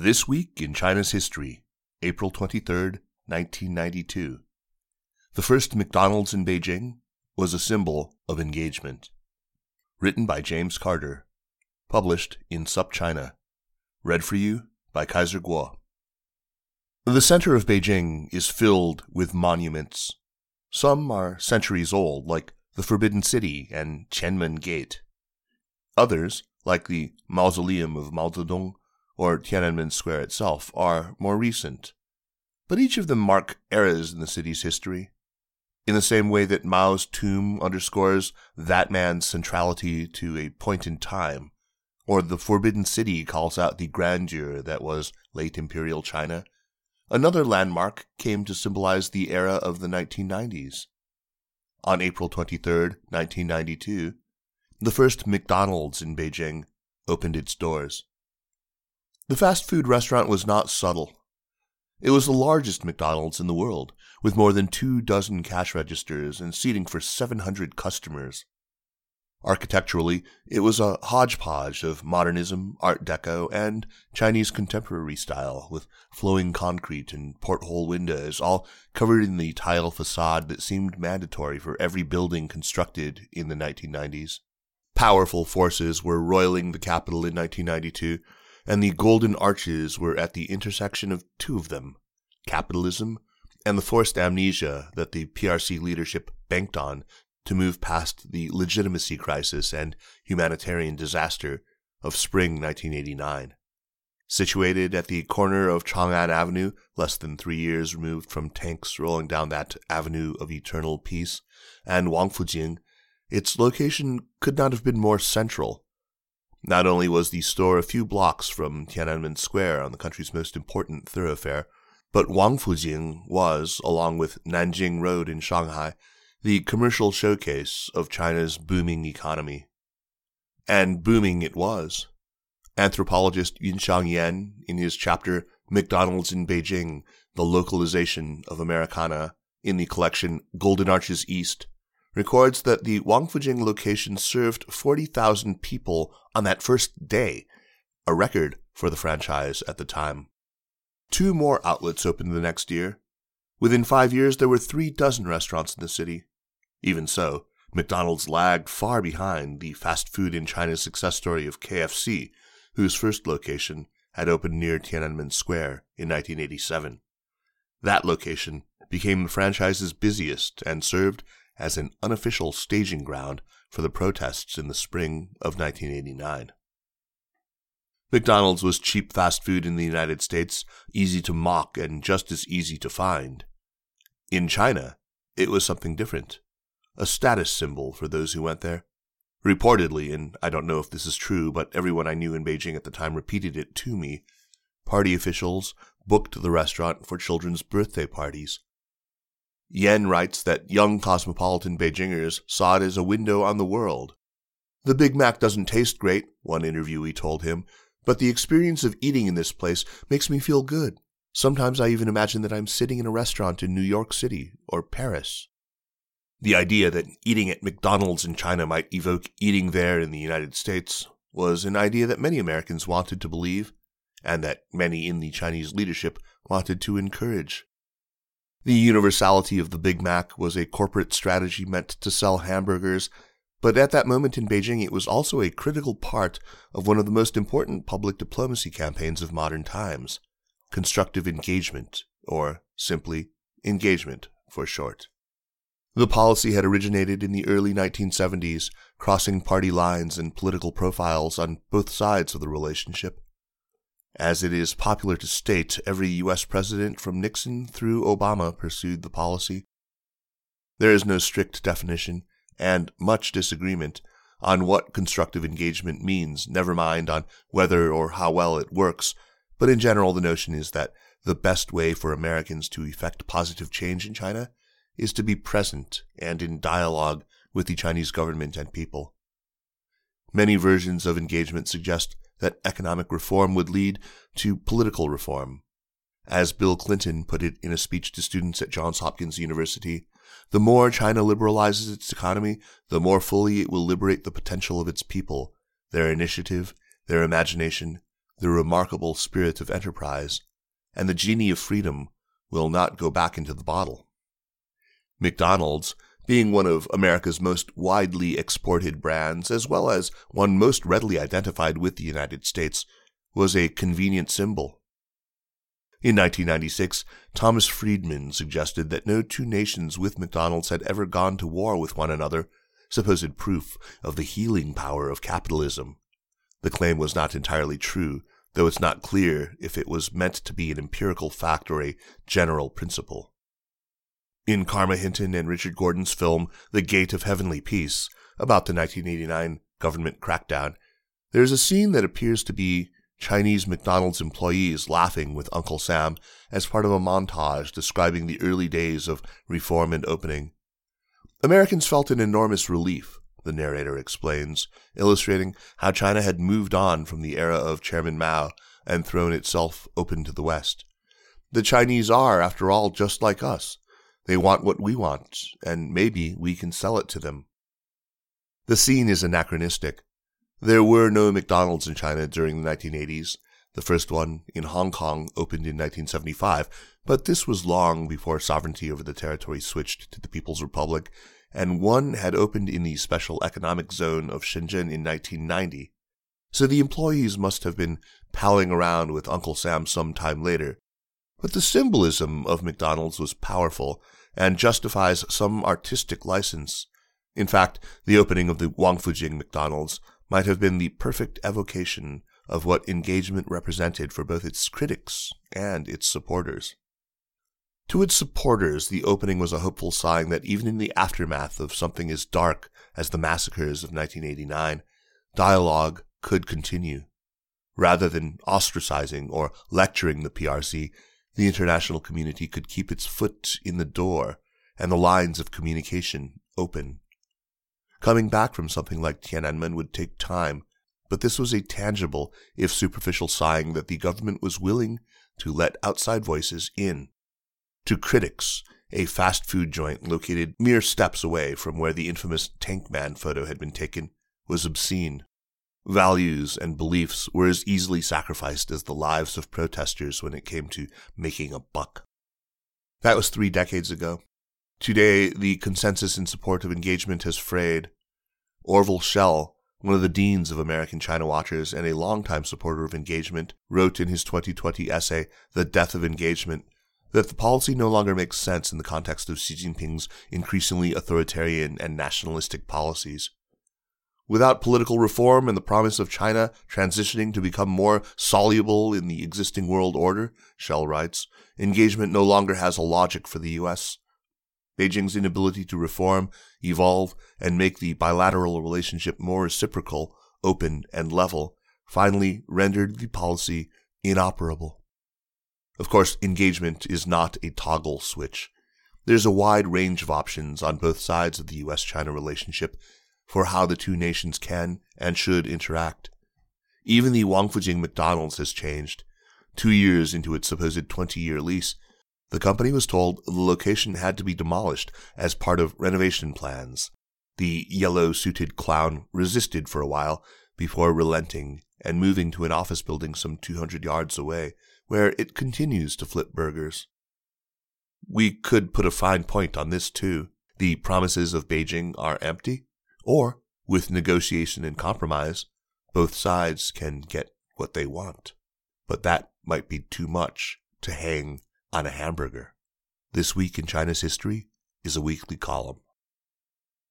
This Week in China's History, April 23, 1992. The first McDonald's in Beijing was a symbol of engagement. Written by James Carter. Published in SupChina. Read for you by Kaiser Kuo. The center of Beijing is filled with monuments. Some are centuries old, like the Forbidden City and Tiananmen Gate. Others, like the Mausoleum of Mao Zedong or Tiananmen Square itself, are more recent. But each of them mark eras in the city's history in the same way that Mao's tomb underscores that man's centrality to a point in time, or the Forbidden City calls out the grandeur that was late imperial China, another landmark came to symbolize the era of the 1990s. On April 23, 1992, the first McDonald's in Beijing opened its doors. The fast food restaurant was not subtle. It was the largest McDonald's in the world, with more than two dozen cash registers and seating for 700 customers. Architecturally, it was a hodgepodge of modernism, Art Deco, and Chinese contemporary style, with flowing concrete and porthole windows, all covered in the tile facade that seemed mandatory for every building constructed in the 1990s. Powerful forces were roiling the capital in 1992, and the Golden Arches were at the intersection of two of them capitalism and the forced amnesia that the PRC leadership banked on to move past the legitimacy crisis and humanitarian disaster of spring 1989. Situated at the corner of Chang'an Avenue, less than three years removed from tanks rolling down that avenue of eternal peace, and Wangfujing, its location could not have been more central. Not only was the store a few blocks from Tiananmen Square on the country's most important thoroughfare, but Wangfujing was, along with Nanjing Road in Shanghai, the commercial showcase of China's booming economy. And booming it was. Anthropologist Yunxiang Yan, in his chapter McDonald's in Beijing, The Localization of Americana, in the collection Golden Arches East, records that the Wangfujing location served 40,000 people on that first day, a record for the franchise at the time. Two more outlets opened the next year. Within five years, there were three dozen restaurants in the city. Even so, McDonald's lagged far behind the fast food in China's success story of KFC, whose first location had opened near Tiananmen Square in 1987. That location became the franchise's busiest and served as an unofficial staging ground for the protests in the spring of 1989. McDonald's was cheap fast food in the United States, easy to mock and just as easy to find. In China, it was something different, a status symbol for those who went there. Reportedly, and I don't know if this is true, but everyone I knew in Beijing at the time repeated it to me, party officials booked the restaurant for children's birthday parties. Yan writes that young cosmopolitan Beijingers saw it as a window on the world. The Big Mac doesn't taste great, one interviewee told him, but the experience of eating in this place makes me feel good. Sometimes I even imagine that I'm sitting in a restaurant in New York City or Paris. The idea that eating at McDonald's in China might evoke eating there in the United States was an idea that many Americans wanted to believe, and that many in the Chinese leadership wanted to encourage. The universality of the Big Mac was a corporate strategy meant to sell hamburgers but at that moment in Beijing, it was also a critical part of one of the most important public diplomacy campaigns of modern times constructive engagement, or simply engagement for short. The policy had originated in the early 1970s, crossing party lines and political profiles on both sides of the relationship. As it is popular to state, every U.S. president from Nixon through Obama pursued the policy. There is no strict definition, and much disagreement on what constructive engagement means, never mind on whether or how well it works, But in general, the notion is that the best way for Americans to effect positive change in China is to be present and in dialogue with the Chinese government and people. Many versions of engagement suggest that economic reform would lead to political reform. As Bill Clinton put it in a speech to students at Johns Hopkins University, the more China liberalizes its economy, the more fully it will liberate the potential of its people, their initiative, their imagination, their remarkable spirit of enterprise, and the genie of freedom will not go back into the bottle. McDonald's, being one of America's most widely exported brands, as well as one most readily identified with the United States, was a convenient symbol. In 1996, Thomas Friedman suggested that no two nations with McDonald's had ever gone to war with one another, supposed proof of the healing power of capitalism. The claim was not entirely true, though it's not clear if it was meant to be an empirical fact or a general principle. In Carma Hinton and Richard Gordon's film The Gate of Heavenly Peace, about the 1989 government crackdown, there is a scene that appears to be Chinese McDonald's employees laughing with Uncle Sam as part of a montage describing the early days of reform and opening. Americans felt an enormous relief, the narrator explains, illustrating how China had moved on from the era of Chairman Mao and thrown itself open to the West. The Chinese are, after all, just like us. They want what we want, and maybe we can sell it to them. The scene is anachronistic. There were no McDonald's in China during the 1980s. The first one in Hong Kong opened in 1975, but this was long before sovereignty over the territory switched to the People's Republic, and one had opened in the special economic zone of Shenzhen in 1990. So the employees must have been palling around with Uncle Sam some time later. But the symbolism of McDonald's was powerful, and justifies some artistic license. In fact, the opening of the Wangfujing McDonald's might have been the perfect evocation of what engagement represented for both its critics and its supporters. To its supporters, the opening was a hopeful sign that even in the aftermath of something as dark as the massacres of 1989, dialogue could continue. Rather than ostracizing or lecturing the PRC, the international community could keep its foot in the door and the lines of communication open. Coming back from something like Tiananmen would take time, but this was a tangible, if superficial sign that the government was willing to let outside voices in. To critics, a fast food joint located mere steps away from where the infamous Tank Man photo had been taken was obscene. Values and beliefs were as easily sacrificed as the lives of protesters when it came to making a buck. That was three decades ago. Today, the consensus in support of engagement has frayed. Orville Schell, one of the deans of American China Watchers and a longtime supporter of engagement, wrote in his 2020 essay, The Death of Engagement, that the policy no longer makes sense in the context of Xi Jinping's increasingly authoritarian and nationalistic policies. Without political reform and the promise of China transitioning to become more soluble in the existing world order, Schell writes, engagement no longer has a logic for the U.S. Beijing's inability to reform, evolve, and make the bilateral relationship more reciprocal, open, and level finally rendered the policy inoperable. Of course, engagement is not a toggle switch. There's a wide range of options on both sides of the U.S. China relationship for how the two nations can and should interact. Even the Wangfujing McDonald's has changed. Two years into its supposed 20 year lease, the company was told the location had to be demolished as part of renovation plans. The yellow suited clown resisted for a while before relenting and moving to an office building some 200 yards away, where it continues to flip burgers. We could put a fine point on this too. The promises of Beijing are empty. Or, with negotiation and compromise, both sides can get what they want. But that might be too much to hang on a hamburger. This Week in China's History is a weekly column.